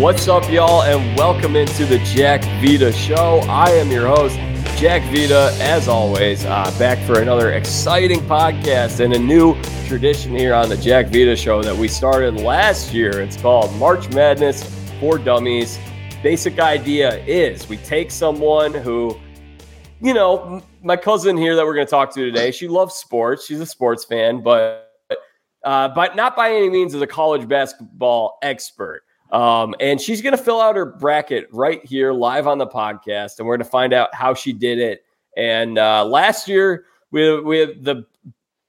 What's up, y'all, and welcome into the Jack Vita Show. I am your host, Jack Vita, as always, uh, back for another exciting podcast and a new tradition here on the Jack Vita Show that we started last year. It's called March Madness for Dummies. Basic idea is we take someone who, you know, my cousin here that we're going to talk to today, she loves sports. She's a sports fan, but uh, but not by any means is a college basketball expert. Um, and she's going to fill out her bracket right here live on the podcast, and we're going to find out how she did it. And uh, last year, we, we the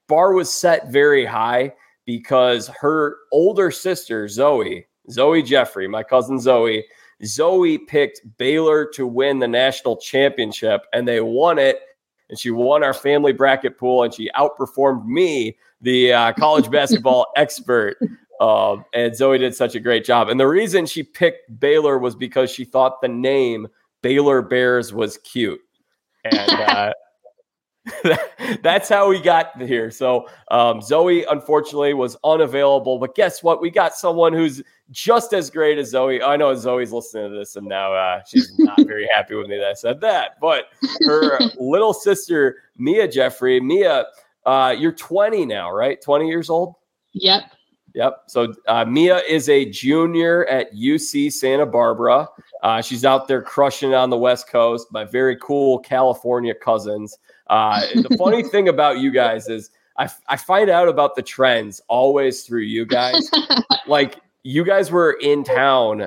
bar was set very high because her older sister Zoe, Zoe Jeffrey, my cousin Zoe, Zoe picked Baylor to win the national championship, and they won it. And she won our family bracket pool, and she outperformed me the uh, college basketball expert. Um, and Zoe did such a great job. And the reason she picked Baylor was because she thought the name Baylor Bears was cute. And uh, that's how we got here. So um, Zoe, unfortunately, was unavailable. But guess what? We got someone who's just as great as Zoe. I know Zoe's listening to this, and now uh, she's not very happy with me that I said that. But her little sister, Mia Jeffrey, Mia uh, you're 20 now, right? 20 years old? Yep. Yep. So uh, Mia is a junior at UC Santa Barbara. Uh, she's out there crushing on the West Coast. My very cool California cousins. Uh, the funny thing about you guys is I, I find out about the trends always through you guys. like you guys were in town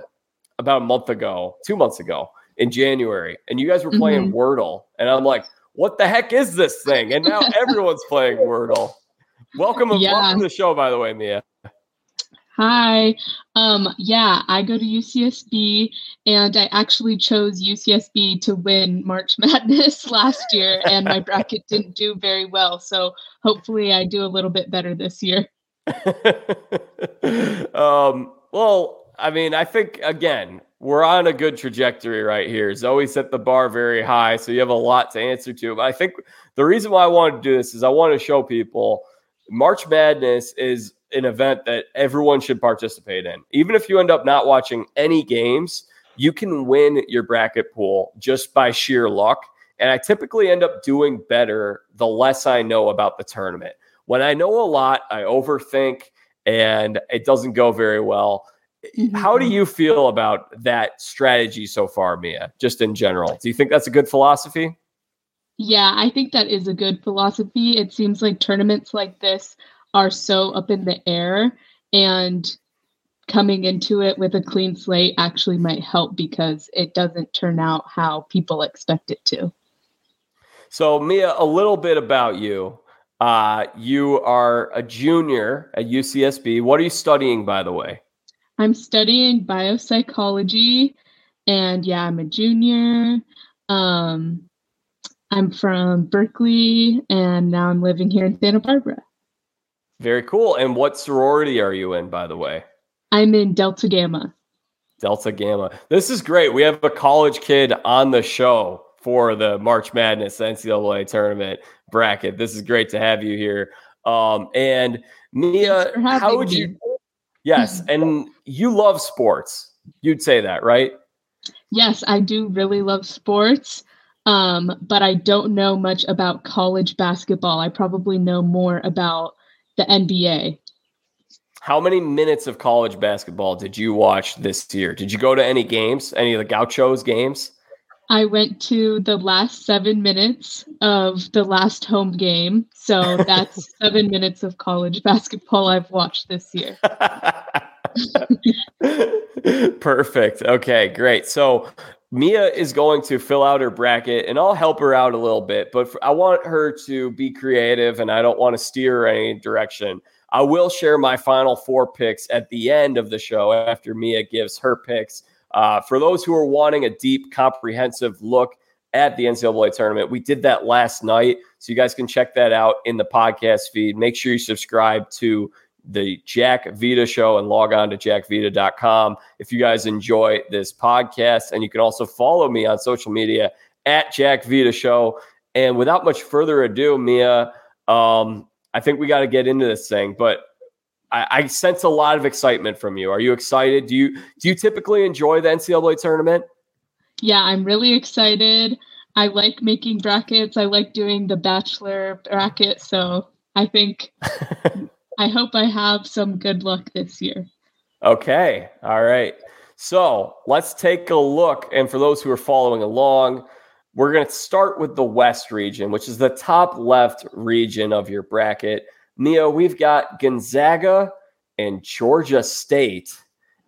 about a month ago, two months ago in January, and you guys were playing mm-hmm. Wordle, and I'm like, what the heck is this thing? And now everyone's playing Wordle. Welcome, yeah. welcome to the show, by the way, Mia. Hi. Um, yeah, I go to UCSB and I actually chose UCSB to win March Madness last year, and my bracket didn't do very well. So hopefully I do a little bit better this year. um, well, I mean, I think again, we're on a good trajectory right here. Zoe set the bar very high, so you have a lot to answer to. But I think the reason why I wanted to do this is I want to show people March Madness is an event that everyone should participate in. Even if you end up not watching any games, you can win your bracket pool just by sheer luck. And I typically end up doing better the less I know about the tournament. When I know a lot, I overthink and it doesn't go very well. Mm-hmm. How do you feel about that strategy so far, Mia, just in general? Do you think that's a good philosophy? Yeah, I think that is a good philosophy. It seems like tournaments like this are so up in the air, and coming into it with a clean slate actually might help because it doesn't turn out how people expect it to. So, Mia, a little bit about you. Uh, you are a junior at UCSB. What are you studying, by the way? I'm studying biopsychology, and yeah, I'm a junior. Um, I'm from Berkeley, and now I'm living here in Santa Barbara. Very cool. And what sorority are you in, by the way? I'm in Delta Gamma. Delta Gamma. This is great. We have a college kid on the show for the March Madness NCAA tournament bracket. This is great to have you here. Um, and Mia, how would me. you? Yes, and you love sports. You'd say that, right? Yes, I do really love sports. Um, but I don't know much about college basketball. I probably know more about the NBA. How many minutes of college basketball did you watch this year? Did you go to any games? Any of the Gauchos games? I went to the last seven minutes of the last home game. So that's seven minutes of college basketball I've watched this year. Perfect. Okay, great. So Mia is going to fill out her bracket and I'll help her out a little bit, but I want her to be creative and I don't want to steer her any direction. I will share my final four picks at the end of the show after Mia gives her picks. Uh, for those who are wanting a deep, comprehensive look at the NCAA tournament, we did that last night. So you guys can check that out in the podcast feed. Make sure you subscribe to the Jack Vita show and log on to jackvita.com if you guys enjoy this podcast. And you can also follow me on social media at Jack Vita show. And without much further ado, Mia, um, I think we got to get into this thing. But I, I sense a lot of excitement from you. Are you excited? Do you do you typically enjoy the NCAA tournament? Yeah, I'm really excited. I like making brackets. I like doing the bachelor bracket. So I think I hope I have some good luck this year. Okay. All right. So let's take a look. And for those who are following along, we're going to start with the West region, which is the top left region of your bracket. Mia, we've got Gonzaga and Georgia State.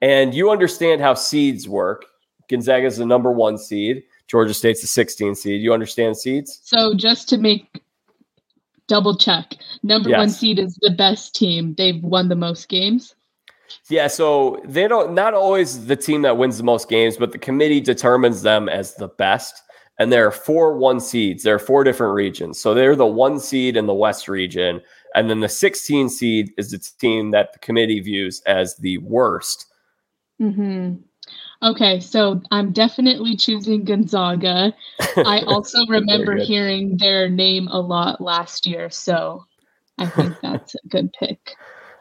And you understand how seeds work. Gonzaga is the number one seed. Georgia State's the 16 seed. You understand seeds? So just to make double check, number yes. one seed is the best team. They've won the most games. Yeah, so they don't not always the team that wins the most games, but the committee determines them as the best. And there are four one seeds. There are four different regions. So they're the one seed in the West region. And then the 16 seed is the team that the committee views as the worst. hmm Okay, so I'm definitely choosing Gonzaga. I also remember hearing their name a lot last year, so I think that's a good pick.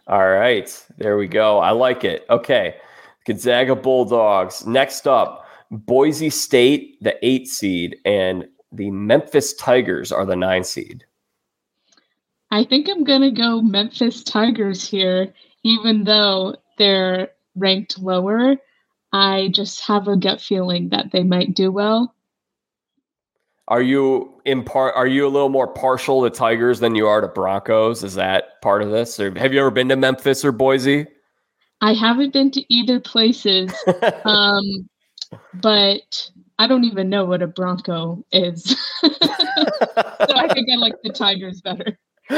All right, there we go. I like it. Okay, Gonzaga Bulldogs. Next up, Boise State, the eight seed, and the Memphis Tigers are the nine seed. I think I'm going to go Memphis Tigers here, even though they're ranked lower. I just have a gut feeling that they might do well. Are you in part? Are you a little more partial to Tigers than you are to Broncos? Is that part of this? Or have you ever been to Memphis or Boise? I haven't been to either places, um, but I don't even know what a Bronco is. so I think I like the Tigers better.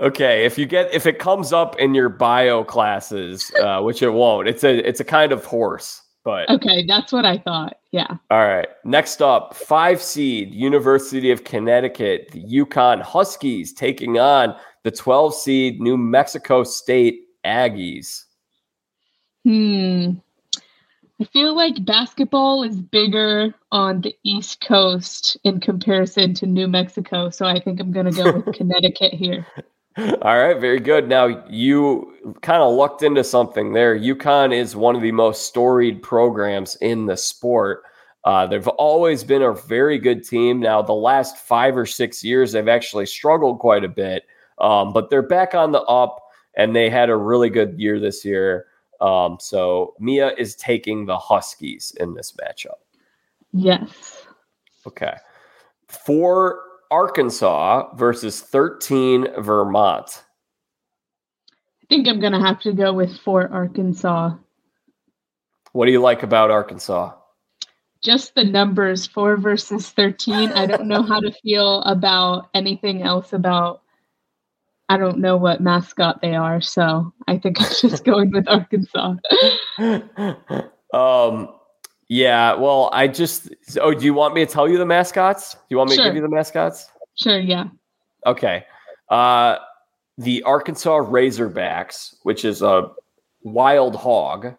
okay, if you get if it comes up in your bio classes, uh, which it won't, it's a it's a kind of horse. But okay, that's what I thought. Yeah. All right. Next up, five seed University of Connecticut, the UConn Huskies taking on the 12 seed New Mexico State Aggies. Hmm. I feel like basketball is bigger on the East Coast in comparison to New Mexico. So I think I'm going to go with Connecticut here. All right, very good. Now you kind of lucked into something there. UConn is one of the most storied programs in the sport. Uh, they've always been a very good team. Now, the last five or six years, they've actually struggled quite a bit, um, but they're back on the up, and they had a really good year this year. Um, so Mia is taking the Huskies in this matchup. Yes. Okay. For Arkansas versus 13 Vermont. I think I'm going to have to go with for Arkansas. What do you like about Arkansas? Just the numbers, four versus 13. I don't know how to feel about anything else about I don't know what mascot they are, so I think I'm just going with Arkansas. um, yeah. Well, I just. Oh, do you want me to tell you the mascots? Do you want me sure. to give you the mascots? Sure. Yeah. Okay. Uh, the Arkansas Razorbacks, which is a wild hog,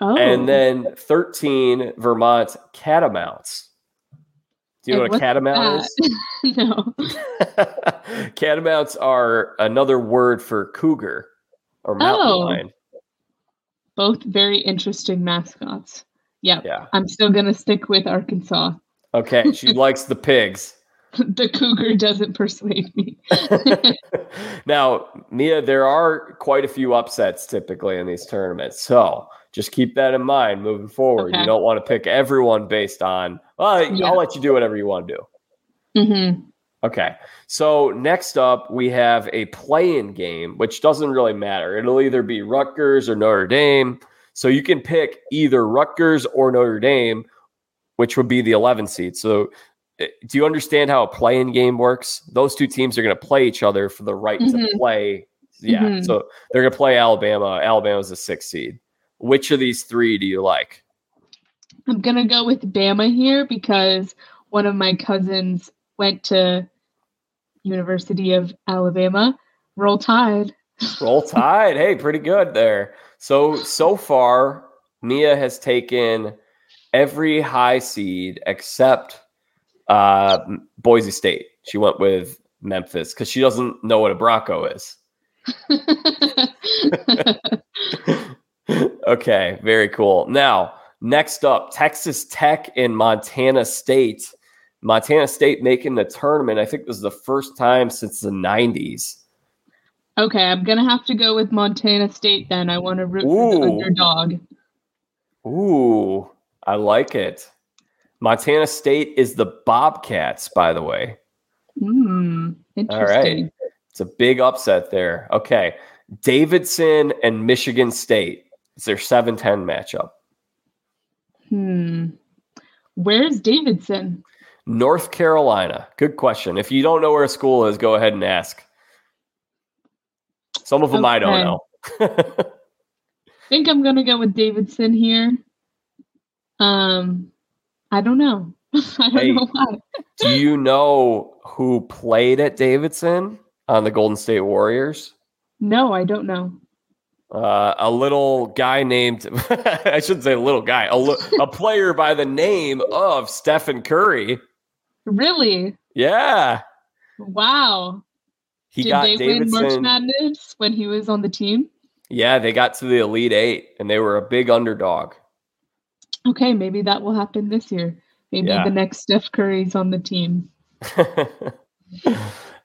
oh. and then 13 Vermont Catamounts. Do you know what a catamount is? no. Catamounts are another word for cougar or mountain oh. lion. Both very interesting mascots. Yep. Yeah. I'm still going to stick with Arkansas. Okay. She likes the pigs. the cougar doesn't persuade me. now, Mia, there are quite a few upsets typically in these tournaments. So just keep that in mind moving forward. Okay. You don't want to pick everyone based on, well, yeah. I'll let you do whatever you want to do. Mm-hmm. Okay. So next up, we have a play-in game, which doesn't really matter. It'll either be Rutgers or Notre Dame. So you can pick either Rutgers or Notre Dame, which would be the 11 seed. So eh, do you understand how a play-in game works? Those two teams are going to play each other for the right mm-hmm. to play. Yeah. Mm-hmm. So they're going to play Alabama. Alabama's a six seed. Which of these three do you like? I'm gonna go with Bama here because one of my cousins went to University of Alabama. Roll Tide. Roll Tide. Hey, pretty good there. So so far, Mia has taken every high seed except uh, Boise State. She went with Memphis because she doesn't know what a Bronco is. okay, very cool. Now, next up, Texas Tech and Montana State. Montana State making the tournament. I think this is the first time since the 90s. okay, I'm gonna have to go with Montana State then. I want to root for the underdog. Ooh, I like it. Montana State is the Bobcats, by the way. Hmm. Interesting. It's a big upset there. Okay. Davidson and Michigan State. It's their 7 10 matchup. Hmm. Where's Davidson? North Carolina. Good question. If you don't know where a school is, go ahead and ask. Some of them I don't know. I think I'm gonna go with Davidson here. Um, I don't know. I don't Hey. know why. Do you know who played at Davidson on the Golden State Warriors? No, I don't know. Uh, a little guy named, I shouldn't say a little guy, a, li- a player by the name of Stephen Curry. Really? Yeah. Wow. He Did got they win March Madness when he was on the team? Yeah, they got to the Elite Eight and they were a big underdog. Okay, maybe that will happen this year. Maybe Yeah. the next Steph Curry's on the team.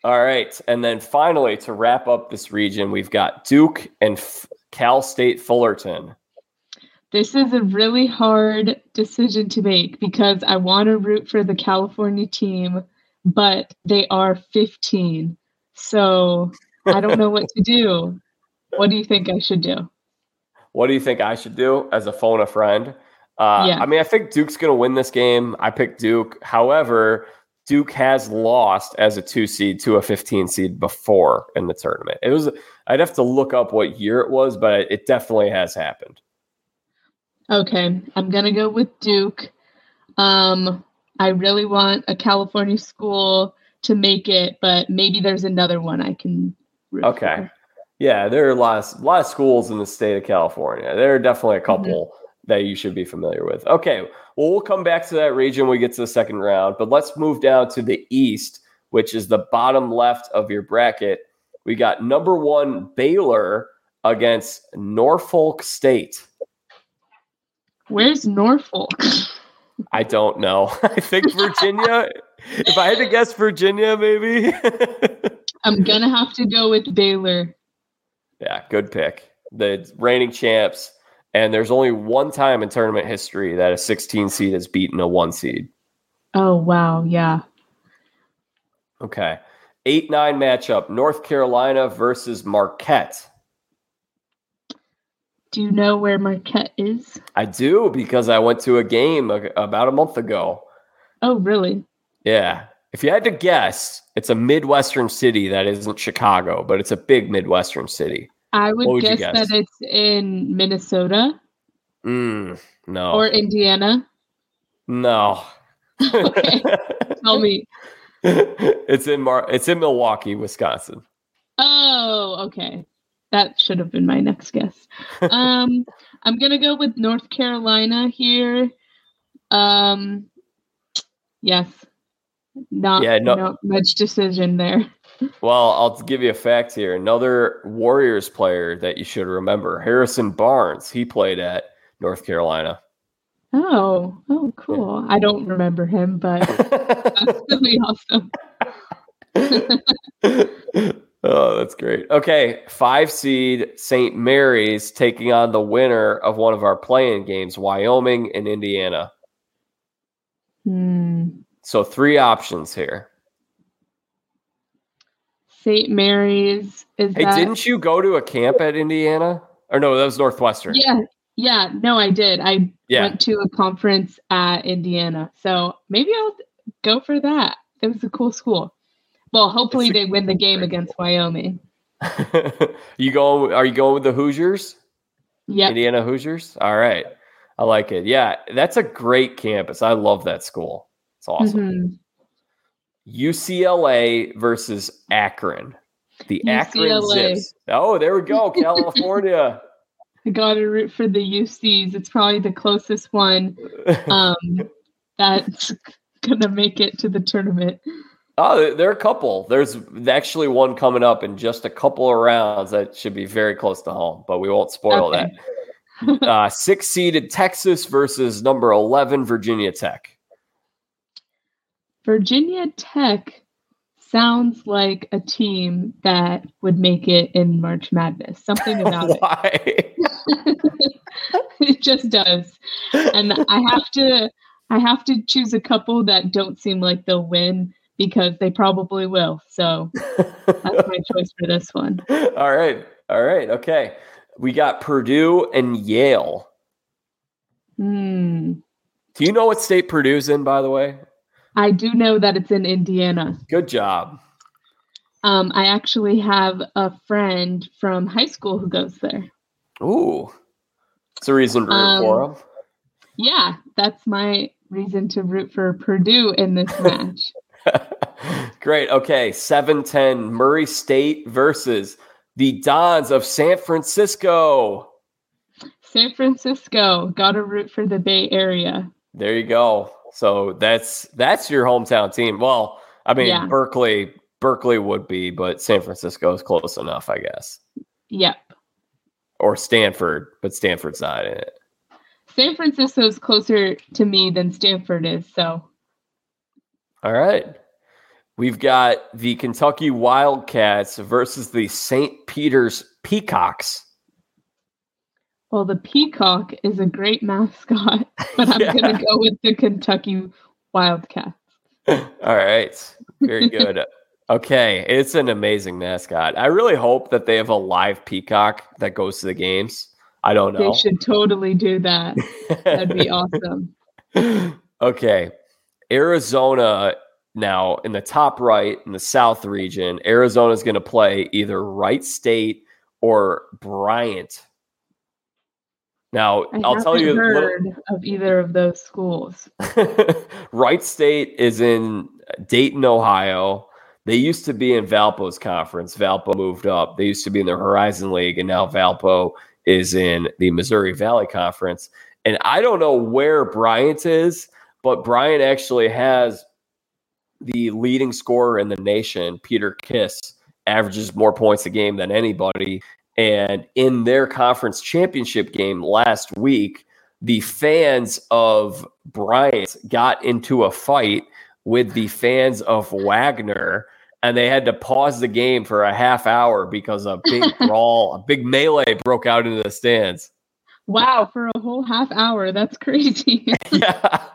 All right. And then finally, to wrap up this region, we've got Duke and Cal State Fullerton. This is a really hard decision to make because I want to root for the California team, but they are 15. So I don't know what to do. What do you think I should do? What do you think I should do as a phone a friend? Uh, Yeah. I mean, I think Duke's going to win this game. I picked Duke. However, Duke has lost as a two seed to a 15 seed before in the tournament. It was, I'd have to look up what year it was, but it definitely has happened. Okay, I'm going to go with Duke. Um, I really want a California school to make it, but maybe there's another one I can Okay. for. Yeah, there are a lot of, a lot of schools in the state of California. There are definitely a Mm-hmm. That you should be familiar with. Okay, well, we'll come back to that region when we get to the second round, but let's move down to the East, which is the bottom left of your bracket. We got number one Baylor against Norfolk State. Where's Norfolk? I don't know. I think Virginia. if I had to guess, Virginia, maybe. I'm going to have to go with Baylor. Yeah, good pick. The reigning champs, and there's only one time in tournament history that a 16 seed has beaten a one seed. Oh, wow. Yeah. Okay. 8 9 matchup North Carolina versus Marquette. Do you know where Marquette is? I do because I went to a game a- about a month ago. Oh, really? Yeah. If you had to guess, it's a Midwestern city that isn't Chicago, but it's a big Midwestern city. I would, would guess, guess? that it's in Minnesota Mm, no. or Indiana. no. Okay. Tell me. it's in Mar- it's in Milwaukee, Wisconsin. Oh, okay. That should have been my next guess. Um, I'm gonna go with North Carolina here. Um, yes. Not, Yeah, no- not much decision there. Well, I'll give you a fact here. Another Warriors player that you should remember, Harrison Barnes. He played at North Carolina. Oh, oh, cool. I don't remember him, but that's really awesome. oh, that's great. Okay, five seed St. Mary's taking on the winner of one of our play-in games, Wyoming and Indiana. Hmm. So three options here. St. Mary's is Hey, that? didn't you go to a camp at Indiana? Or no, that was Northwestern. Yeah, yeah. No, I did. I Yeah. went to a conference at Indiana, so maybe I'll go for that. It was a cool school. Well, hopefully a they win the game against Wyoming. you going? Are you going with the Hoosiers? Yep. Indiana Hoosiers. All right, I like it. Yeah, that's a great campus. I love that school. It's awesome. Mhm. UCLA versus Akron. The Akron Zips. Oh, there we go, California. I got to root for the UCs. It's probably the closest one um, that's gonna make it to the tournament. Oh, there are a couple. There's actually one coming up in just a couple of rounds that should be very close to home, but we won't spoil okay. that. uh, six seeded Texas versus number 11 Virginia Tech. Virginia Tech sounds like a team that would make it in March Madness. Something about it. it just does. And I have to I have to choose a couple that don't seem like they'll win because they probably will. So that's my choice for this one. All right. All right. Okay. We got Purdue and Yale. Hmm. Do you know what state Purdue's in, by the way? I do know that it's in Indiana. Good job. Um, I actually have a friend from high school who goes there. Ooh. It's a reason to root um, for him. Yeah, that's my reason to root for Purdue in this match. Great. Okay. 710 Murray State versus the Dons of San Francisco. San Francisco. Gotta root for the Bay Area. There you go. So that's that's your hometown team. Well, I mean yeah. Berkeley, Berkeley would be, but San Francisco is close enough, I guess. Yep. Or Stanford, but Stanford's not in it. San Francisco is closer to me than Stanford is, so all right. We've got the Kentucky Wildcats versus the St. Peter's Peacocks. Well, the peacock is a great mascot, but I'm yeah. going to go with the Kentucky Wildcats. All right. Very good. okay. It's an amazing mascot. I really hope that they have a live peacock that goes to the games. I don't know. They should totally do that. That'd be awesome. Okay. Arizona now in the top right in the South region, Arizona is going to play either Wright State or Bryant. Now, I will tell you heard little, of either of those schools. Wright State is in Dayton, Ohio. They used to be in Valpo's conference. Valpo moved up. They used to be in the Horizon League, and now Valpo is in the Missouri Valley Conference. And I don't know where Bryant is, but Bryant actually has the leading scorer in the nation, Peter Kiss, averages more points a game than anybody. And in their conference championship game last week, the fans of Bryant got into a fight with the fans of Wagner, and they had to pause the game for a half hour because a big brawl, a big melee broke out into the stands. Wow, for a whole half hour. That's crazy. yeah.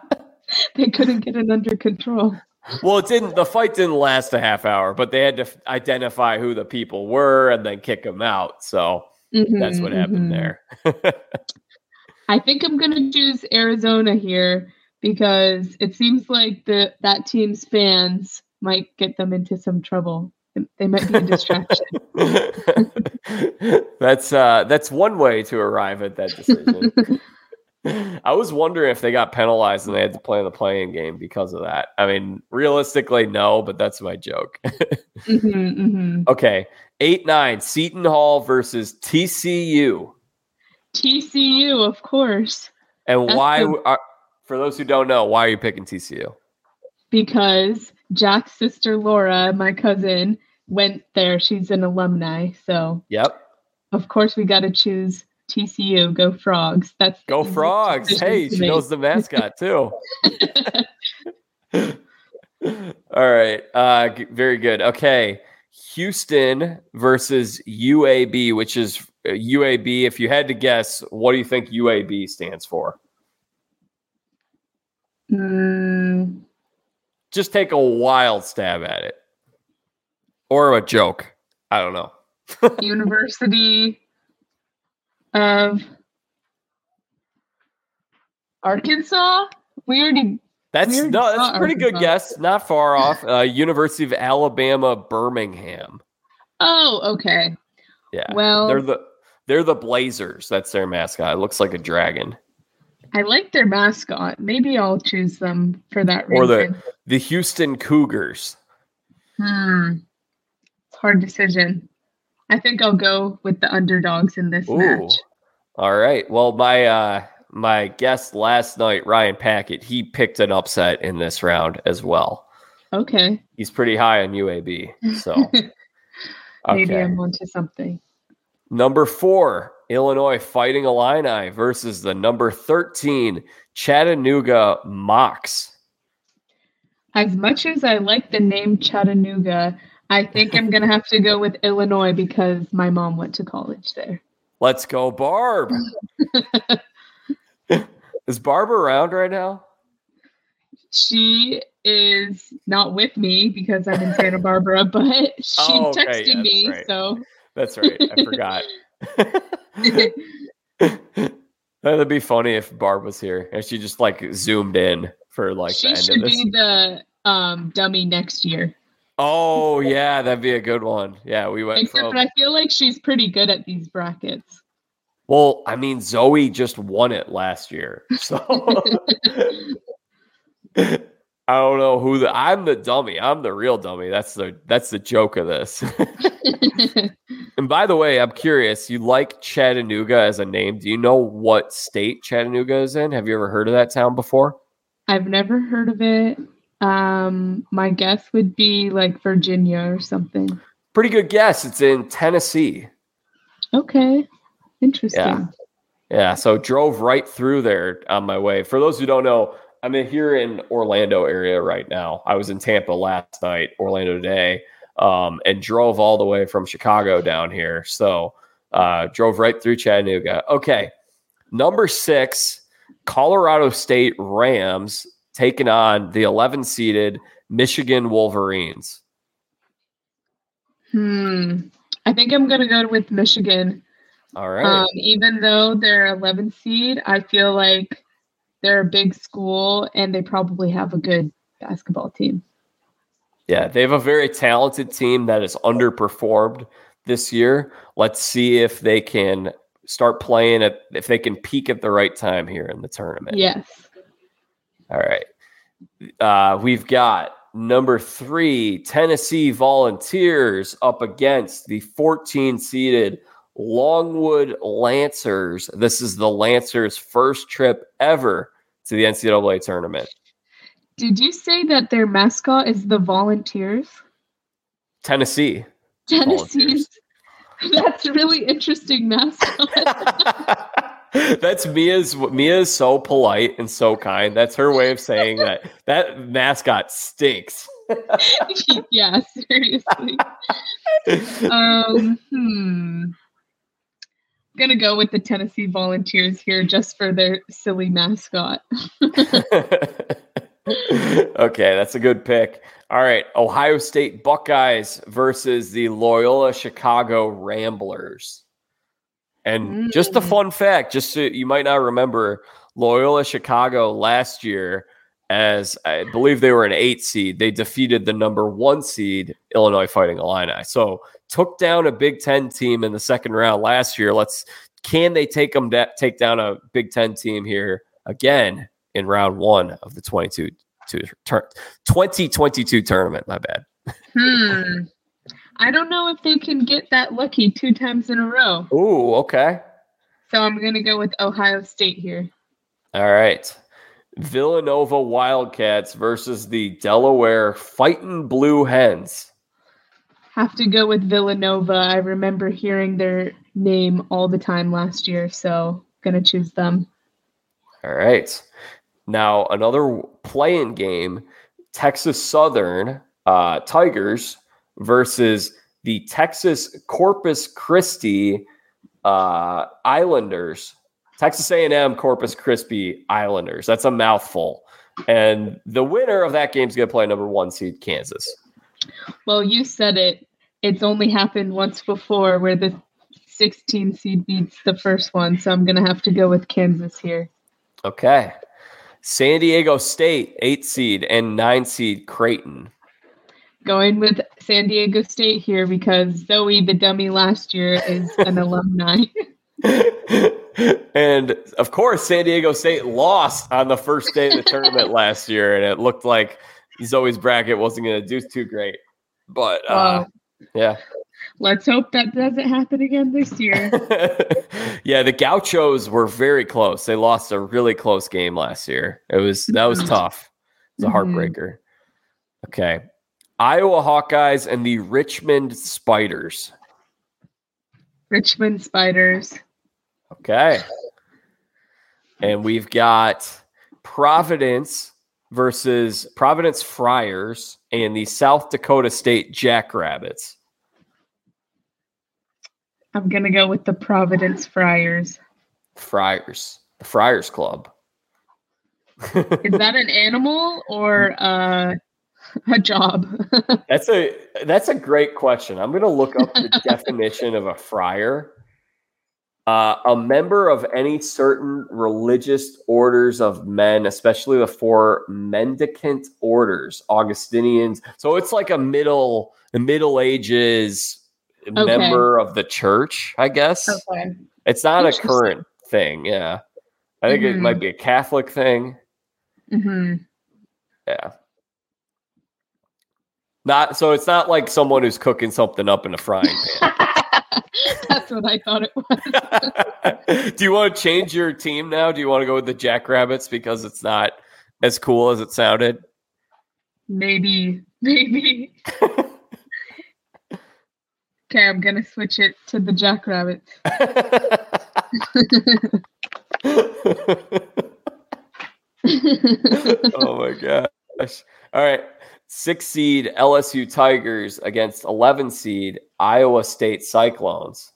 they couldn't get it under control well, it didn't. The fight didn't last a half hour, but they had to identify who the people were and then kick them out. So mm-hmm, that's what happened mm-hmm. there. I think I'm going to choose Arizona here because it seems like the that team's fans might get them into some trouble. They might be a distraction. that's uh, that's one way to arrive at that decision. I was wondering if they got penalized and they had to play in the play-in game because of that. I mean, realistically, no, but that's my joke. mm-hmm, mm-hmm. Okay. 8 9, Seton Hall versus TCU. TCU, of course. And that's why, the- are, for those who don't know, why are you picking TCU? Because Jack's sister Laura, my cousin, went there. She's an alumni. So, yep. Of course, we got to choose TCU, go frogs. That's go frogs. Hey, she knows the mascot too. All right. Uh, very good. Okay. Houston versus UAB, which is UAB. Uh, if you had to guess, what do you think UAB stands for? Mm. Just take a wild stab at it. Or a joke. I don't know. University of Arkansas. We already. That's we already no. That's a pretty Arkansas. good guess. Not far off. Uh, University of Alabama, Birmingham. Oh, okay. Yeah. Well, they're the they're the Blazers. That's their mascot. It looks like a dragon. I like their mascot. Maybe I'll choose them for that reason. Or the the Houston Cougars. Hmm. It's hard decision. I think I'll go with the underdogs in this Ooh. match. All right. Well, my uh my guest last night, Ryan Packett, he picked an upset in this round as well. Okay. He's pretty high on UAB. So Maybe okay. I'm onto something. Number four, Illinois Fighting Illini versus the number 13 Chattanooga Mocs. As much as I like the name Chattanooga, I think I'm going to have to go with Illinois because my mom went to college there. Let's go, Barb. Is Barb around right now? She is not with me because I'm in Santa Barbara, but she Oh, okay. texted Yeah, me. right. So That's right. I forgot. That'd be funny if Barb was here and she just like zoomed in for like the she end should of this. be the um, dummy next year. Oh yeah, that'd be a good one. Yeah, we went Except from. I feel like she's pretty good at these brackets. Well, I mean, Zoe just won it last year, so I don't know who the. I'm the dummy. I'm the real dummy. That's the that's the joke of this. and by the way, I'm curious. You like Chattanooga as a name? Do you know what state Chattanooga is in? Have you ever heard of that town before? I've never heard of it. Um, my guess would be like Virginia or something. Pretty good guess. It's in Tennessee. Okay. Interesting. Yeah. Yeah, so drove right through there on my way. For those who don't know, I'm in here in Orlando area right now. I was in Tampa last night, Orlando today, um, and drove all the way from Chicago down here. So uh, drove right through Chattanooga. Okay, number six, Colorado State Rams taking on the 11 seeded Michigan Wolverines. Hmm. I think I'm gonna go with Michigan. All right. Um, even though they're 11 seed, I feel like they're a big school and they probably have a good basketball team. Yeah, they have a very talented team that has underperformed this year. Let's see if they can start playing at if they can peak at the right time here in the tournament. Yes. All right. Uh, we've got number three, Tennessee Volunteers up against the 14 seeded Longwood Lancers. This is the Lancers' first trip ever to the NCAA tournament. Did you say that their mascot is the Volunteers? Tennessee. Tennessee's. That's a really interesting mascot. That's Mia's. Mia's so polite and so kind. That's her way of saying that that mascot stinks. yeah, seriously. Um, hmm. Gonna go with the Tennessee Volunteers here just for their silly mascot. okay, that's a good pick. All right, Ohio State Buckeyes versus the Loyola Chicago Ramblers. And just a Mm. fun fact, just so you might not remember, Loyola Chicago last year, as I believe they were an eight seed, they defeated the number one seed Illinois Fighting Illini. So took down a Big Ten team in the second round last year. Let's can they take them da- take down a Big Ten team here again in round one of the 22 to tur- 2022 tournament? My bad. Hmm. I don't know if they can get that lucky two times in a row. Ooh, okay. So I'm gonna go with Ohio State here. All right. Villanova Wildcats versus the Delaware Fighting Blue Hens. Have to go with Villanova. I remember hearing their name all the time last year, so gonna choose them. All right. Now, another play-in game Texas Southern uh, Tigers versus the Texas Corpus Christi uh, Islanders. Texas A&M Corpus Christi Islanders. That's a mouthful. And the winner of that game is going to play number one seed Kansas. Well, you said it. It's only happened once before where the 16 seed beats the first one, so I'm gonna have to go with Kansas here. Okay. San Diego State, eight seed, and nine seed Creighton. Going with San Diego State here because Zoe, the dummy last year, is an alumni. and of course, San Diego State lost on the first day of the tournament last year, and it looked like Zoe's bracket wasn't going to do too great. But uh, yeah, let's hope that doesn't happen again this year. yeah, the Gauchos were very close. They lost a really close game last year. It was that was Mhm. tough. It was a Mhm. heartbreaker. Okay. Iowa Hawkeyes and the Richmond Spiders. Richmond Spiders. Okay. And we've got Providence versus Providence Friars and the South Dakota State Jackrabbits. I'm going to go with the Providence Friars. Friars. The Friars Club. Is that an animal or uh, a job? that's a that's a great question. I'm going to look up the definition of a friar. Uh, a member of any certain religious orders of men, especially the four mendicant orders, Augustinians. So it's like a middle, Middle Ages okay. member of the church, I guess. Okay. It's not a current thing. Yeah. I think mm-hmm. it might mm-hmm. be a Catholic thing. Mm-hmm. Yeah. Not so it's not like someone who's cooking something up in a frying pan. That's what I thought it was. Do you want to change your team now? Do you want to go with the Jackrabbits because it's not as cool as it sounded? Maybe, maybe. okay, I'm gonna switch it to the Jackrabbits. oh my gosh. All right. Six seed LSU Tigers against 11 seed Iowa State Cyclones.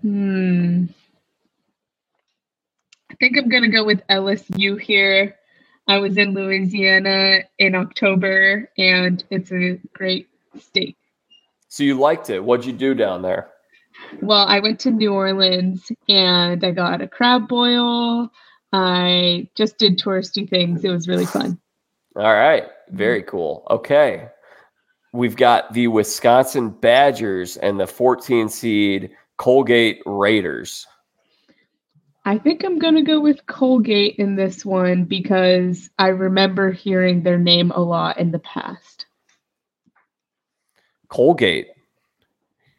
Hmm. I think I'm going to go with LSU here. I was in Louisiana in October and it's a great state. So you liked it. What'd you do down there? Well, I went to New Orleans and I got a crab boil. I just did touristy things. It was really fun. All right. Very mm-hmm. cool. Okay. We've got the Wisconsin Badgers and the 14 seed Colgate Raiders. I think I'm going to go with Colgate in this one because I remember hearing their name a lot in the past. Colgate.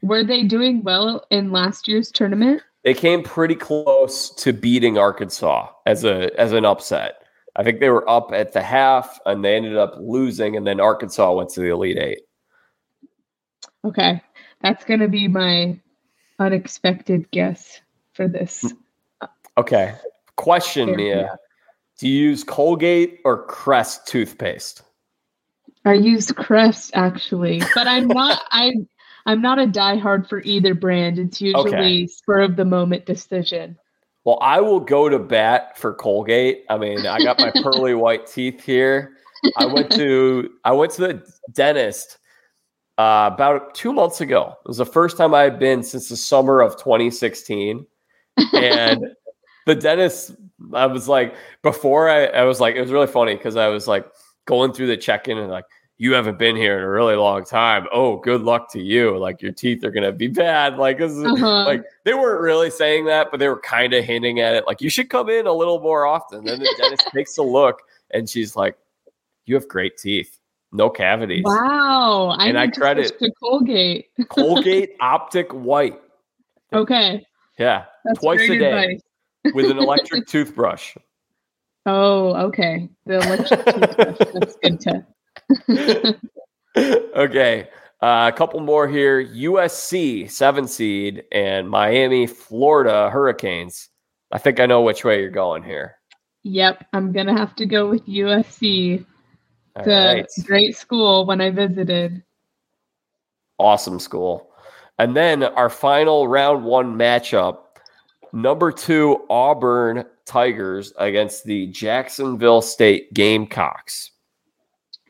Were they doing well in last year's tournament? They came pretty close to beating Arkansas as a as an upset. I think they were up at the half and they ended up losing, and then Arkansas went to the Elite Eight. Okay. That's going to be my unexpected guess for this. Mm. Okay. Question, Mia. Do you use Colgate or Crest toothpaste? I use Crest actually, but I'm not I I'm not a diehard for either brand. It's usually okay. spur of the moment decision. Well, I will go to bat for Colgate. I mean, I got my pearly white teeth here. I went to I went to the dentist uh, about two months ago. It was the first time I had been since the summer of 2016, and the dentist. I was like, before I, I was like, it was really funny because I was like going through the check-in and like, you haven't been here in a really long time. Oh, good luck to you. Like your teeth are gonna be bad. Like, uh-huh. like they weren't really saying that, but they were kind of hinting at it. Like you should come in a little more often. Then the dentist takes a look and she's like, "You have great teeth, no cavities." Wow! I and I credit to Colgate. Colgate Optic White. Okay. Yeah, That's twice a day with an electric toothbrush. Oh, okay. The electric toothbrush. That's good to okay. Uh, a couple more here. USC, seven seed, and Miami, Florida Hurricanes. I think I know which way you're going here. Yep. I'm going to have to go with USC. It's right. a great school when I visited. Awesome school. And then our final round one matchup number two, Auburn Tigers against the Jacksonville State Gamecocks.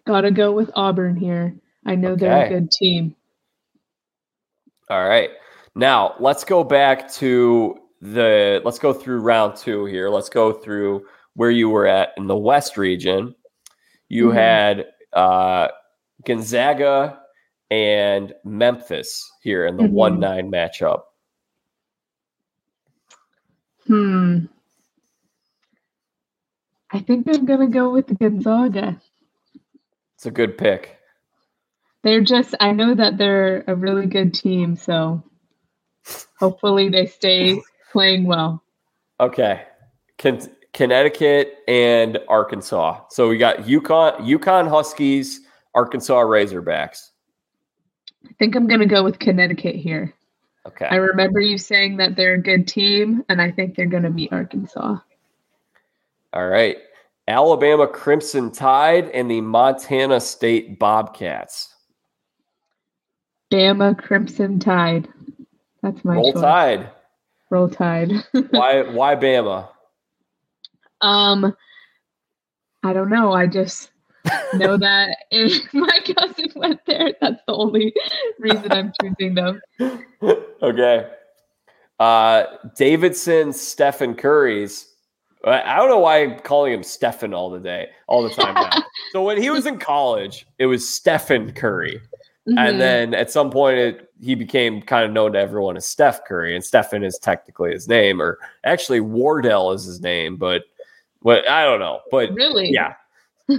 Gotta go with Auburn here. I know okay. they're a good team. All right. Now let's go back to the let's go through round two here. Let's go through where you were at in the West region. You mm-hmm. had uh, Gonzaga and Memphis here in the mm-hmm. one nine matchup. Hmm. I think I'm gonna go with Gonzaga. It's a good pick. They're just, I know that they're a really good team. So hopefully they stay playing well. Okay. Con- Connecticut and Arkansas. So we got UConn, UConn Huskies Arkansas Razorbacks. I think I'm going to go with Connecticut here. Okay. I remember you saying that they're a good team, and I think they're going to beat Arkansas. All right. Alabama Crimson Tide and the Montana State Bobcats. Bama Crimson Tide. That's my Roll choice. Tide. Roll Tide. Why why Bama? um, I don't know. I just know that if my cousin went there, that's the only reason I'm choosing them. okay. Uh Davidson Stephen Curry's. I don't know why I'm calling him Stephen all the day, all the time now. so when he was in college, it was Stephen Curry. Mhm. And then at some point, it, he became kind of known to everyone as Steph Curry, and Stephen is technically his name, or actually Wardell is his name, but what I don't know. But really, yeah,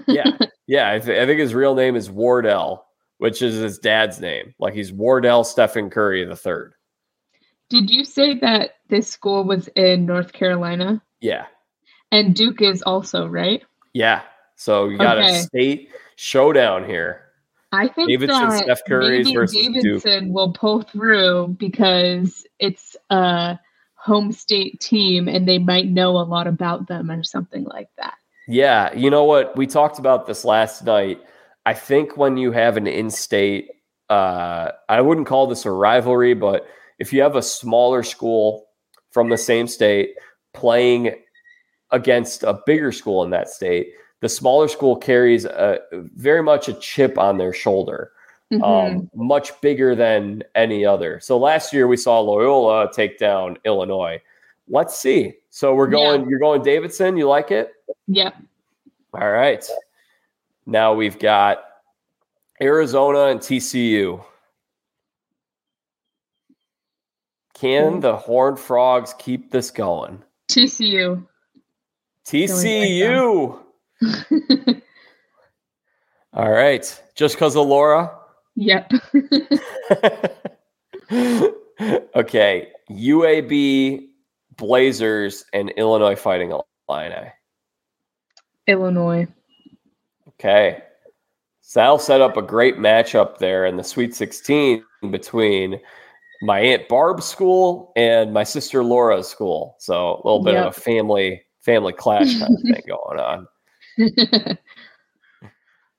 yeah, yeah. I, th- I think his real name is Wardell, which is his dad's name. Like he's Wardell Stephen Curry the third. Did you say that this school was in North Carolina? Yeah, And Duke is also, right? yeah. So you got a state showdown here. I think Davidson, that Steph Curry's maybe versus Duke. Will pull through because it's a home state team and they might know a lot about them or something like that. Yeah, you know what? We talked about this last night. I think when you have an in-state, uh, I wouldn't call this a rivalry, but if you have a smaller school from the same state playing against a bigger school in that state, the smaller school carries a, very much a chip on their shoulder, Mhm. um, much bigger than any other. So last year we saw Loyola take down Illinois. Let's see. So we're Yeah. going. You're going Davidson. You like it? Yep. All right. Now we've got Arizona and TCU. Can the Horned Frogs keep this going? TCU. TCU. All right. Just because of Laura? yep. okay. UAB, Blazers, and Illinois Fighting Illini. Illinois. Okay. Sal set up a great matchup there in the Sweet 16 between my Aunt Barb's school and my sister Laura's school. So a little bit Yep. of a family family clash kind of thing going on.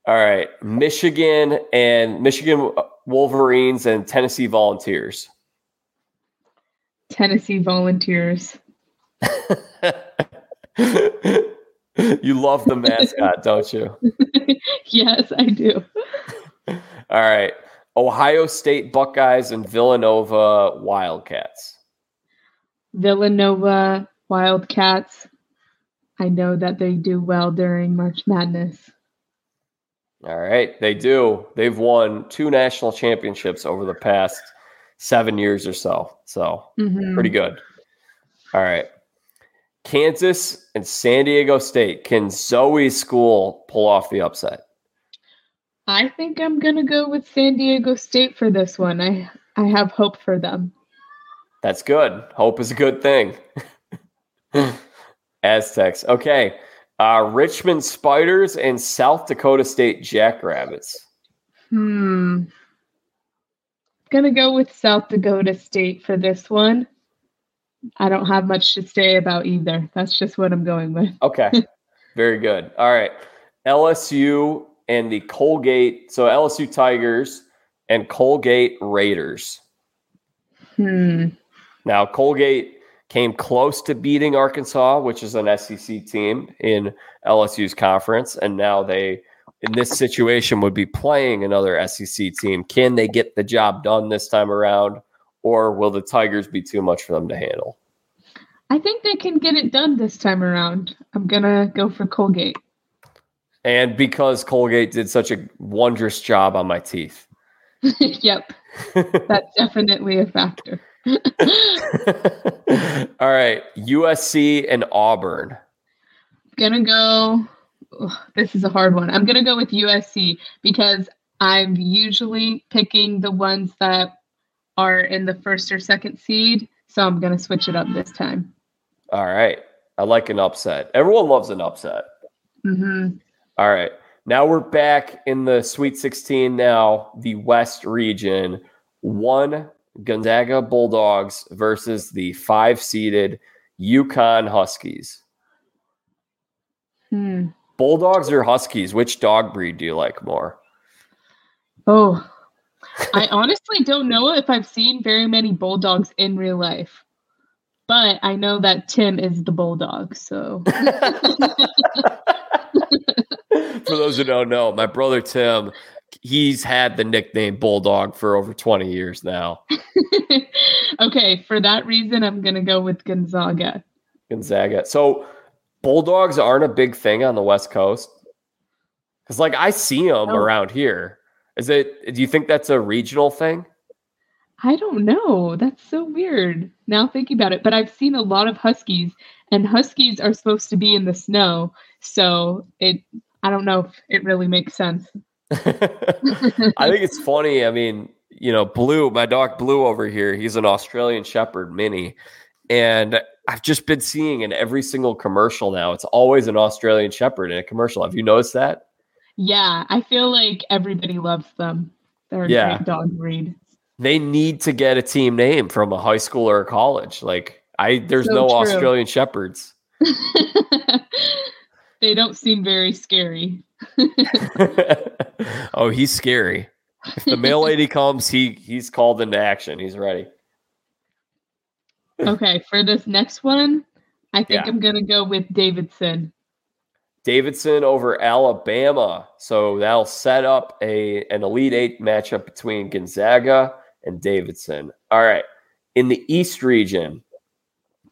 All right. Michigan and Michigan Wolverines and Tennessee Volunteers. Tennessee Volunteers. you love the mascot, don't you? yes, I do. All right. Ohio State Buckeyes and Villanova Wildcats. Villanova Wildcats. I know that they do well during March Madness. All right. They do. They've won two national championships over the past seven years or so. So Mhm. pretty good. All right. Kansas and San Diego State. Can Zoe's school pull off the upset? I think I'm gonna go with San Diego State for this one. I I have hope for them. That's good. Hope is a good thing. Aztecs. Okay. Uh, Richmond Spiders and South Dakota State Jackrabbits. Hmm. Gonna go with South Dakota State for this one. I don't have much to say about either. That's just what I'm going with. Okay. Very good. All right. LSU and the Colgate. So LSU Tigers and Colgate Raiders. Hmm. Now, Colgate came close to beating Arkansas, which is an SEC team in LSU's conference. And now they, in this situation, would be playing another SEC team. Can they get the job done this time around? Or will the Tigers be too much for them to handle? I think they can get it done this time around. I'm gonna go for Colgate. And because Colgate did such a wondrous job on my teeth. yep, that's definitely a factor. All right. USC and Auburn. gonna go. ugh, this is a hard one. I'm gonna go with USC because I'm usually picking the ones that are in the first or second seed. So I'm gonna switch it up this time. All right. I like an upset. Everyone loves an upset. hmm All right. Now we're back in the Sweet 16 now, the West region. One Gonzaga Bulldogs versus the five seeded UConn Huskies. Hmm. Bulldogs or Huskies? Which dog breed do you like more? Oh, I honestly don't know if I've seen very many bulldogs in real life, but I know that Tim is the bulldog. So, for those who don't know, my brother Tim, he's had the nickname Bulldog for over 20 years now. okay, for that reason, I'm going to go with Gonzaga. Gonzaga. So, bulldogs aren't a big thing on the West Coast? Because, like, I see them oh. around here. Is it, do you think that's a regional thing? I don't know. That's so weird now thinking about it. But I've seen a lot of huskies, and huskies are supposed to be in the snow. So it, I don't know if it really makes sense. I think it's funny. I mean, you know, Blue, my dog Blue over here, he's an Australian Shepherd mini. And I've just been seeing in every single commercial now, it's always an Australian Shepherd in a commercial. Have you noticed that? Yeah, I feel like everybody loves them. They're a yeah. great dog breed. They need to get a team name from a high school or a college. Like I there's so no true. Australian Shepherds. they don't seem very scary. oh, he's scary. If the mail lady comes, he he's called into action. He's ready. okay, for this next one, I think yeah. I'm gonna go with Davidson. Davidson over Alabama. So that'll set up a an Elite Eight matchup between Gonzaga and Davidson. All right. In the East region,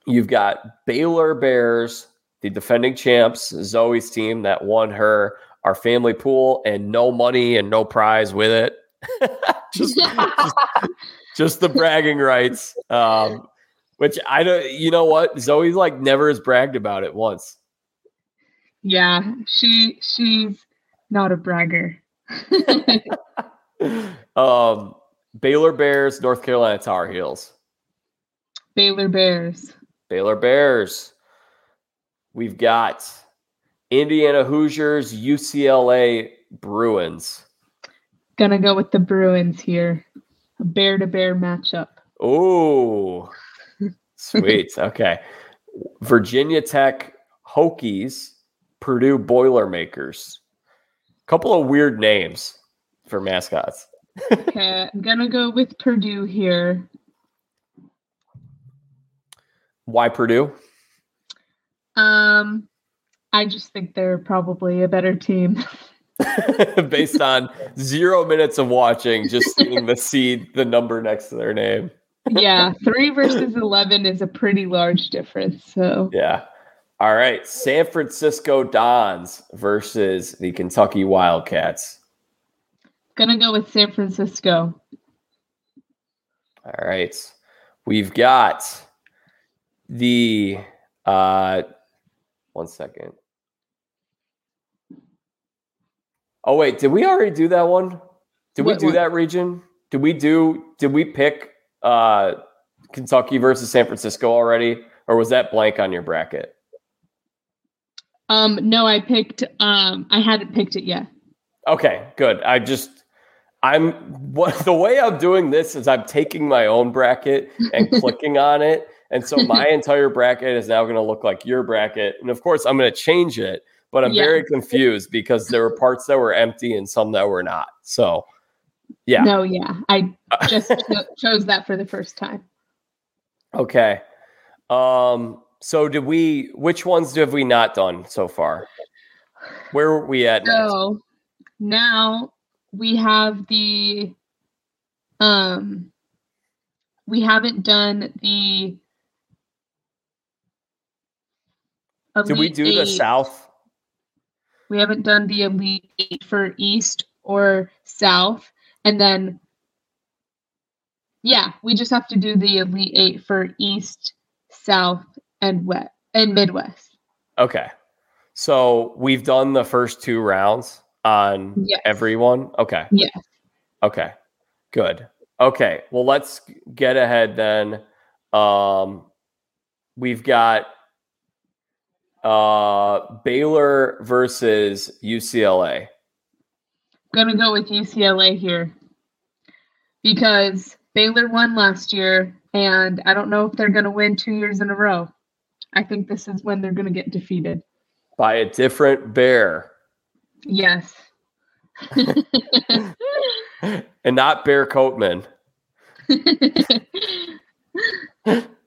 you've got Baylor Bears, the defending champs, Zoe's team that won her our family pool and no money and no prize with it. just, just, just the bragging rights. Um, which I don't, you know what? Zoe like never has bragged about it once. Yeah, she she's not a bragger. um, Baylor Bears, North Carolina Tar Heels. Baylor Bears. Baylor Bears. We've got Indiana Hoosiers, UCLA Bruins. Gonna go with the Bruins here. A bear to bear matchup. Oh, sweet. okay. Virginia Tech Hokies Purdue Boilermakers. Couple of weird names for mascots. okay, I'm gonna go with Purdue here. Why Purdue? Um, I just think they're probably a better team. Based on zero minutes of watching, just seeing the seed, the number next to their name. yeah, three versus eleven is a pretty large difference. So yeah, all right, San Francisco Dons versus the Kentucky Wildcats. Gonna go with San Francisco. All right. We've got the uh one second. Oh wait, did we already do that one? Did what, we do what? that region? Did we do did we pick uh Kentucky versus San Francisco already? Or was that blank on your bracket? Um, no, I picked. Um, I hadn't picked it yet. Okay, good. I just I'm what the way I'm doing this is I'm taking my own bracket and clicking on it. And so my entire bracket is now going to look like your bracket. And of course, I'm going to change it, but I'm yeah. very confused because there were parts that were empty and some that were not. So, yeah. No, yeah. I just cho- chose that for the first time. Okay. Um so did we? Which ones have we not done so far? Where are we at? So now we have the um we haven't done the did we do the south we haven't done the elite eight for east or south and then yeah we just have to do the elite eight for east south and wet and Midwest. Okay. So we've done the first two rounds on yes. everyone. Okay. Yes. Okay. Good. Okay. Well, let's get ahead then. Um, we've got uh, Baylor versus UCLA. gonna go with UCLA here because Baylor won last year, and I don't know if they're gonna win two years in a row. I think this is when they're gonna get defeated. By a different bear. Yes. and not Bear Coatman.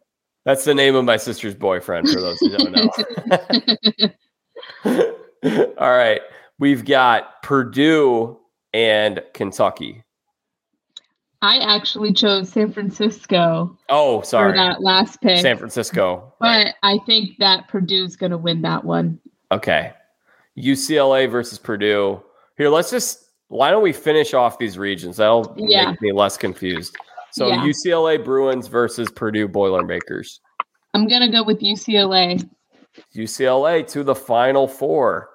That's the name of my sister's boyfriend, for those who don't know. All right. We've got Purdue and Kentucky. I actually chose San Francisco. Oh, sorry. For that last pick. San Francisco. But right. I think that Purdue's going to win that one. Okay. UCLA versus Purdue. Here, let's just, why don't we finish off these regions? That'll yeah. make me less confused. So yeah. UCLA Bruins versus Purdue Boilermakers. I'm going to go with UCLA. UCLA to the final four.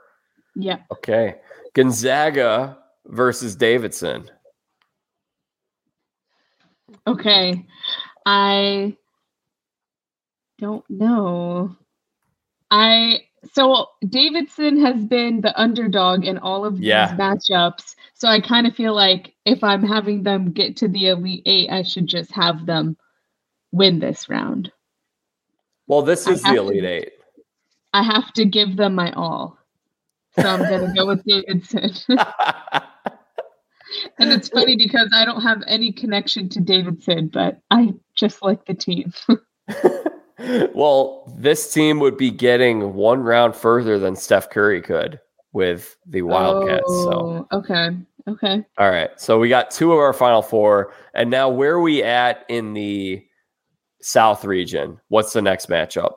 Yeah. Okay. Gonzaga versus Davidson. Okay. I don't know. I so Davidson has been the underdog in all of yeah. these matchups. So I kind of feel like if I'm having them get to the Elite Eight, I should just have them win this round. Well, this is the Elite to, Eight. I have to give them my all. So I'm gonna go with Davidson. and it's funny because I don't have any connection to Davidson, but I just like the team. well, this team would be getting one round further than Steph Curry could with the Wildcats. Oh, so okay. Okay. All right. So we got two of our final four. And now where are we at in the South region? What's the next matchup?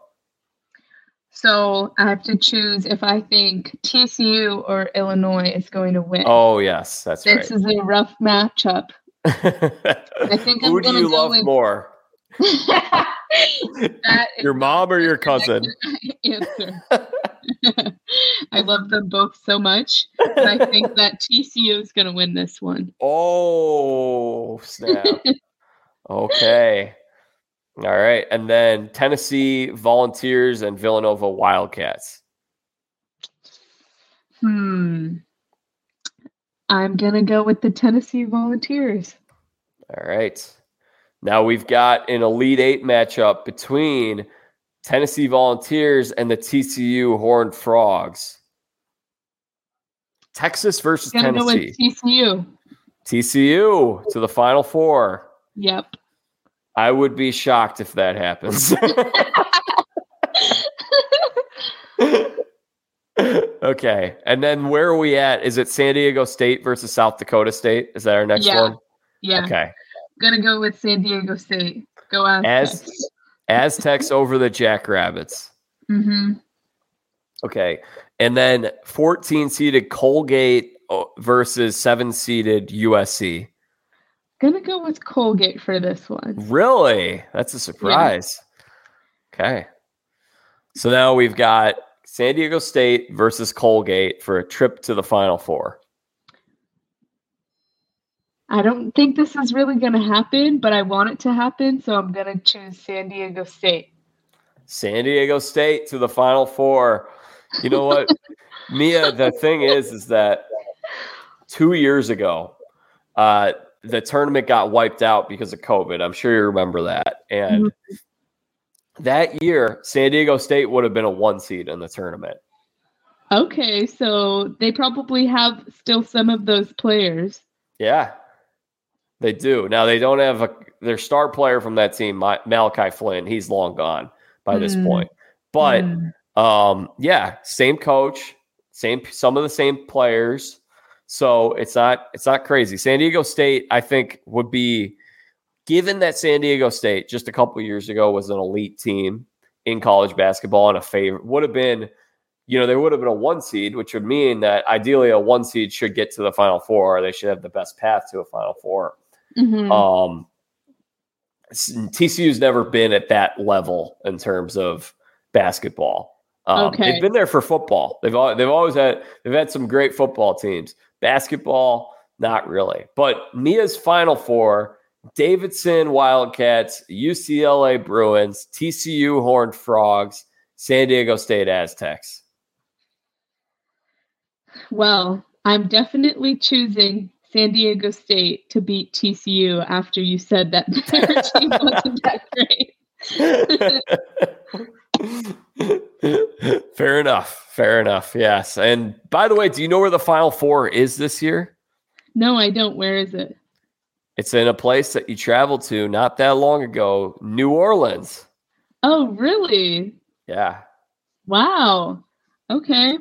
So I have to choose if I think TCU or Illinois is going to win. Oh yes, that's this right. This is a rough matchup. I think I'm who do you love with... more? your mom or your cousin? Answer. I love them both so much. I think that TCU is going to win this one. Oh snap! okay. All right. And then Tennessee Volunteers and Villanova Wildcats. Hmm. I'm going to go with the Tennessee Volunteers. All right. Now we've got an Elite Eight matchup between Tennessee Volunteers and the TCU Horned Frogs. Texas versus Tennessee. TCU. TCU to the Final Four. Yep. I would be shocked if that happens. okay. And then where are we at? Is it San Diego State versus South Dakota State? Is that our next yeah. one? Yeah. Okay. Gonna go with San Diego State. Go Aztecs. As Aztecs over the Jackrabbits. Mm-hmm. Okay. And then 14 seeded Colgate uh, versus 7 seeded USC. Gonna go with Colgate for this one. Really? That's a surprise. Yeah. Okay. So now we've got San Diego State versus Colgate for a trip to the Final Four. I don't think this is really going to happen, but I want it to happen, so I'm going to choose San Diego State. San Diego State to the Final Four. You know what, Mia? The thing is, is that two years ago, uh, the tournament got wiped out because of COVID. I'm sure you remember that. And mm-hmm. that year, San Diego State would have been a one seed in the tournament. Okay, so they probably have still some of those players. Yeah, they do. Now they don't have a their star player from that team, Malachi Flynn. He's long gone by mm. this point. But mm. um, yeah, same coach, same some of the same players. So it's not it's not crazy. San Diego State, I think, would be given that San Diego State just a couple years ago was an elite team in college basketball and a favorite would have been, you know, there would have been a one seed, which would mean that ideally a one seed should get to the final four, or they should have the best path to a final 4 mm-hmm. Um TCU's never been at that level in terms of basketball. Um, okay. They've been there for football. They've all, they've always had they've had some great football teams. Basketball, not really. But Mia's final four Davidson Wildcats, UCLA Bruins, TCU Horned Frogs, San Diego State Aztecs. Well, I'm definitely choosing San Diego State to beat TCU after you said that their team wasn't that great. Fair enough. Fair enough. Yes. And by the way, do you know where the Final Four is this year? No, I don't. Where is it? It's in a place that you traveled to not that long ago, New Orleans. Oh, really? Yeah. Wow. Okay.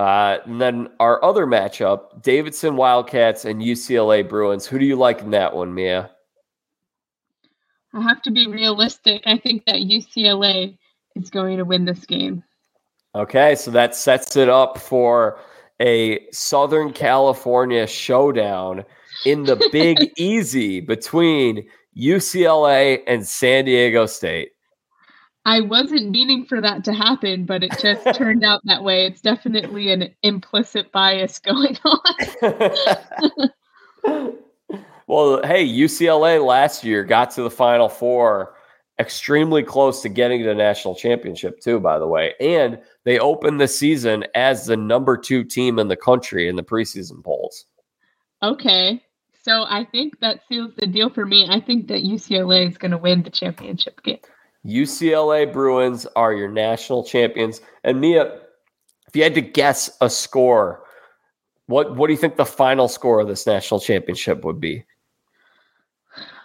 Uh, and then our other matchup, Davidson Wildcats and UCLA Bruins. Who do you like in that one, Mia? I have to be realistic. I think that UCLA is going to win this game. Okay, so that sets it up for a Southern California showdown in the Big Easy between UCLA and San Diego State. I wasn't meaning for that to happen, but it just turned out that way. It's definitely an implicit bias going on. well, hey, UCLA last year got to the Final Four, extremely close to getting to the national championship, too, by the way. And they opened the season as the number two team in the country in the preseason polls. Okay. So I think that seals the deal for me. I think that UCLA is going to win the championship game. UCLA Bruins are your national champions. And Mia, if you had to guess a score, what what do you think the final score of this national championship would be?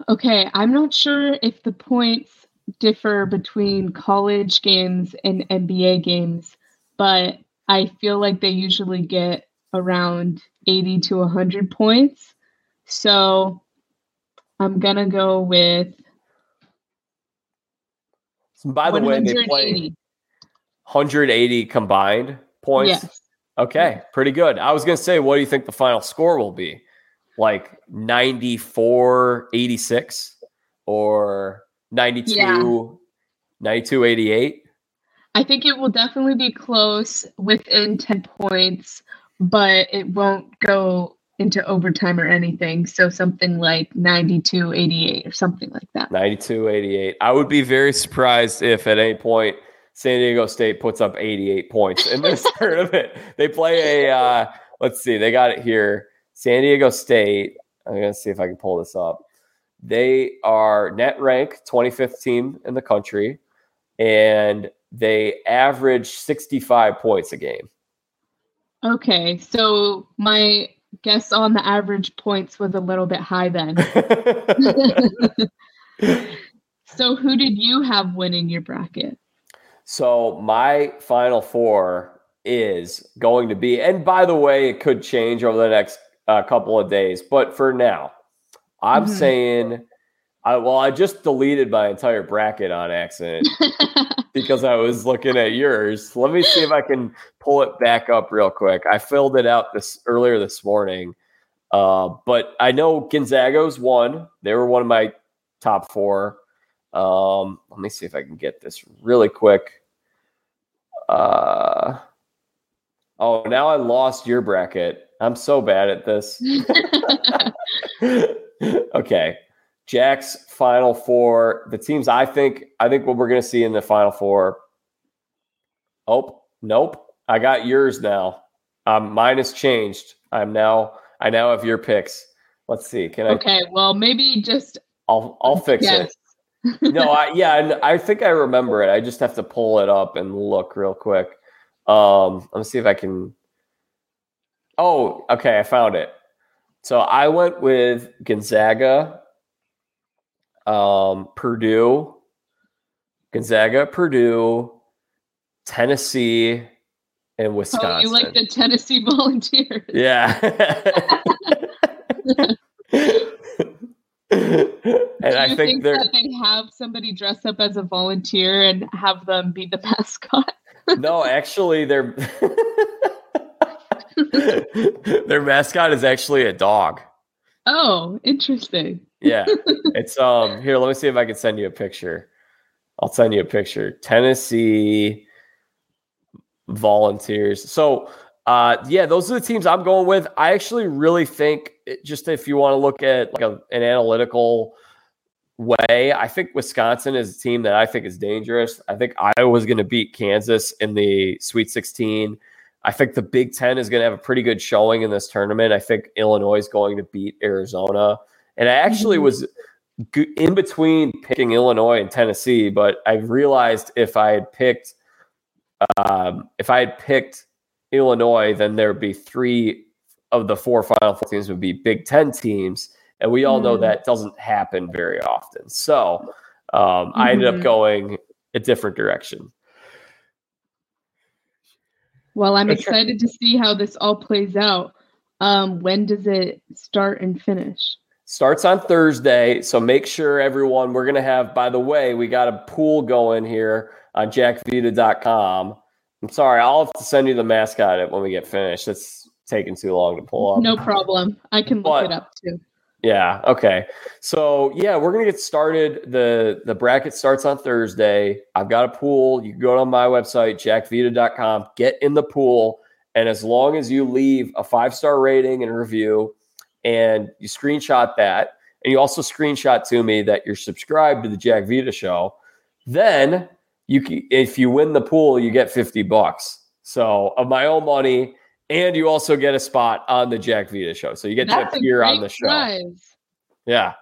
Okay, I'm not sure if the points differ between college games and NBA games, but I feel like they usually get around 80 to 100 points. So I'm going to go with by the way, they play 180 combined points. Yes. Okay, pretty good. I was going to say, what do you think the final score will be? Like 94 86 or 92 yeah. 92 88? I think it will definitely be close within 10 points, but it won't go into overtime or anything. So something like 92 88 or something like that. 92 88. I would be very surprised if at any point San Diego State puts up 88 points in this tournament. They play a, uh, let's see, they got it here. San Diego State. I'm going to see if I can pull this up. They are net rank 25th team in the country, and they average 65 points a game. Okay, so my guess on the average points was a little bit high then. so who did you have winning your bracket? So my final four is going to be, and by the way, it could change over the next uh, couple of days, but for now, I'm mm-hmm. saying, I well, I just deleted my entire bracket on accident because I was looking at yours. Let me see if I can pull it back up real quick. I filled it out this earlier this morning, uh, but I know Gonzaga's won. They were one of my top four. Um, let me see if I can get this really quick. Uh, oh, now I lost your bracket. I'm so bad at this. okay. Jack's final four. The teams I think I think what we're gonna see in the final four. Oh, nope. I got yours now. Um, mine has changed. I'm now I now have your picks. Let's see. Can I Okay, well maybe just I'll I'll fix yes. it no, I yeah, I think I remember it. I just have to pull it up and look real quick. Um, let me see if I can. Oh, okay, I found it. So I went with Gonzaga, um, Purdue, Gonzaga, Purdue, Tennessee, and Wisconsin. Oh, you like the Tennessee Volunteers? Yeah. and I think, think that they have somebody dress up as a volunteer and have them be the mascot. no, actually, their their mascot is actually a dog. Oh, interesting. Yeah, it's um. Here, let me see if I can send you a picture. I'll send you a picture. Tennessee volunteers. So uh, yeah, those are the teams I'm going with. I actually really think, just if you want to look at like a, an analytical way, I think Wisconsin is a team that I think is dangerous. I think Iowa was going to beat Kansas in the Sweet 16. I think the Big Ten is going to have a pretty good showing in this tournament. I think Illinois is going to beat Arizona. And I actually Mm-hmm. was in between picking Illinois and Tennessee, but I realized if I had picked um, if I had picked Illinois, then there would be three of the four Final Four teams would be Big Ten teams, and we all know Mm. that doesn't happen very often. So um, I ended up Mhm. going a different direction. Well, I'm excited to see how this all plays out. Um, when does it start and finish? Starts on Thursday, so make sure everyone. We're gonna have. By the way, we got a pool going here on jackvita.com. I'm sorry, I'll have to send you the mascot when we get finished. It's taking too long to pull up. No problem. I can look But- it up too. Yeah. Okay. So yeah, we're gonna get started. the The bracket starts on Thursday. I've got a pool. You can go to my website, jackvita.com, get in the pool, and as long as you leave a five star rating and review, and you screenshot that, and you also screenshot to me that you're subscribed to the Jack Vita show, then you can, if you win the pool, you get fifty bucks. So of my own money. And you also get a spot on the Jack Vita show. So you get That's to appear on the show. prize. Yeah.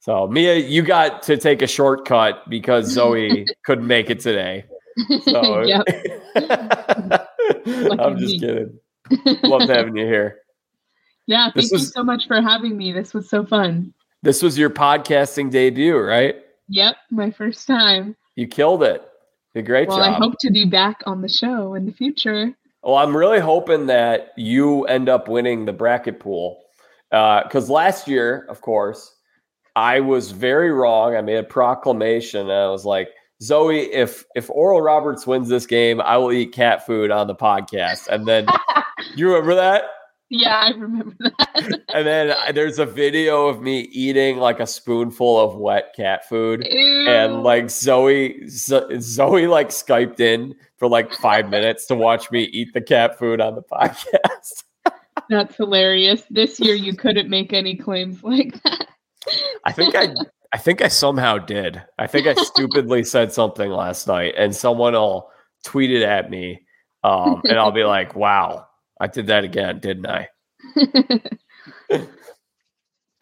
So Mia, you got to take a shortcut because Zoe couldn't make it today. So. I'm just kidding. Loved having you here. Yeah, thank you so much for having me. This was so fun. This was your podcasting debut, right? Yep, my first time. You killed it. Did a great well, I hope to be back on the show in the future. Well, I'm really hoping that you end up winning the bracket pool. Uh, because last year, of course, I was very wrong. I made a proclamation. And I was like, Zoe, if if Oral Roberts wins this game, I will eat cat food on the podcast. And then you remember that? Yeah, I remember that. And then there's a video of me eating like a spoonful of wet cat food. Ew. And like Zoe, Zo- Zoe like Skyped in for like five minutes to watch me eat the cat food on the podcast. That's hilarious. This year you couldn't make any claims like that. I think I, I think I somehow did. I think I stupidly said something last night, and someone will tweet it at me, um, and I'll be like, "Wow, I did that again, didn't I?"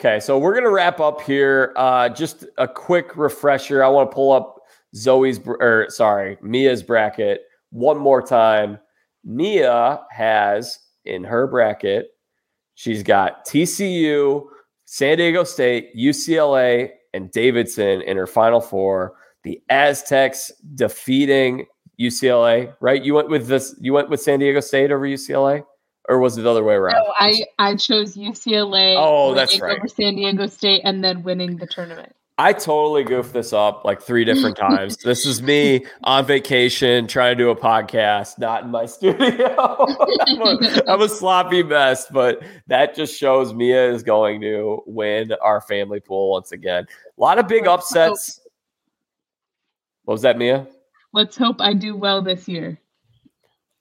Okay, so we're gonna wrap up here. Uh, just a quick refresher. I want to pull up Zoe's or sorry, Mia's bracket one more time. Mia has in her bracket, she's got TCU, San Diego State, UCLA, and Davidson in her final four. The Aztecs defeating UCLA, right? You went with this. You went with San Diego State over UCLA, or was it the other way around? No, I, I chose UCLA. Oh, that's right. Over San Diego State and then winning the tournament. I totally goofed this up like three different times. this is me on vacation trying to do a podcast, not in my studio. I'm, a, I'm a sloppy mess, but that just shows Mia is going to win our family pool once again. A lot of big upsets. What was that, Mia? Let's hope I do well this year.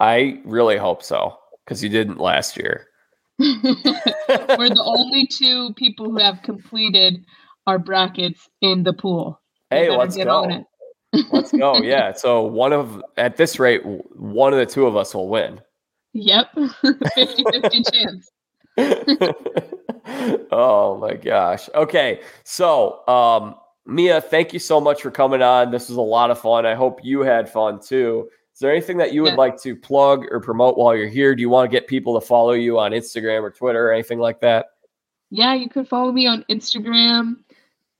I really hope so because you didn't last year. We're the only two people who have completed our brackets in the pool. Hey, let's go. on it. Let's go. Yeah. So one of at this rate, one of the two of us will win. Yep. 50 50 chance. oh my gosh. Okay. So, um, Mia, thank you so much for coming on. This was a lot of fun. I hope you had fun too. Is there anything that you would Yeah. like to plug or promote while you're here? Do you want to get people to follow you on Instagram or Twitter or anything like that? Yeah, you can follow me on Instagram.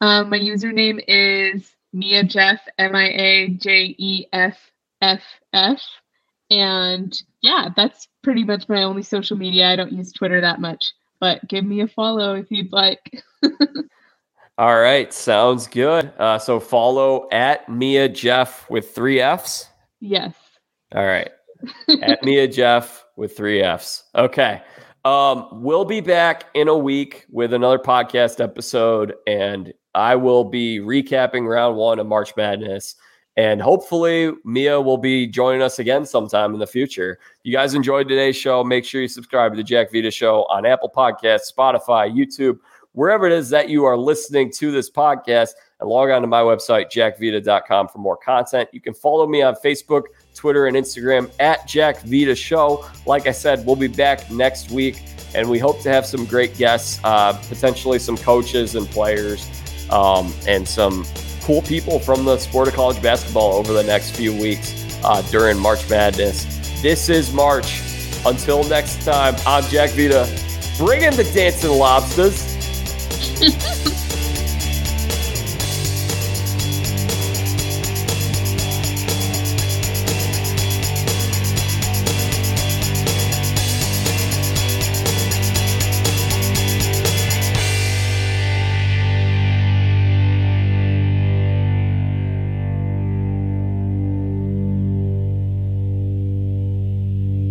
Um, my username is Mia Jeff, M I A J E F F F. And yeah, that's pretty much my only social media. I don't use Twitter that much, but give me a follow if you'd like. All right. Sounds good. Uh, so follow at Mia Jeff with three F's. Yes. All right. At Mia Jeff with three F's. Okay. Um, we'll be back in a week with another podcast episode, and I will be recapping round one of March Madness. And hopefully, Mia will be joining us again sometime in the future. If you guys enjoyed today's show, make sure you subscribe to the Jack Vita Show on Apple Podcasts, Spotify, YouTube, wherever it is that you are listening to this podcast and log on to my website, jackvita.com for more content. You can follow me on Facebook, Twitter, and Instagram at Jack Vita Show. Like I said, we'll be back next week, and we hope to have some great guests, uh, potentially some coaches and players, um, and some cool people from the sport of college basketball over the next few weeks uh, during March Madness. This is March. Until next time, I'm Jack Vita. Bring in the dancing lobsters.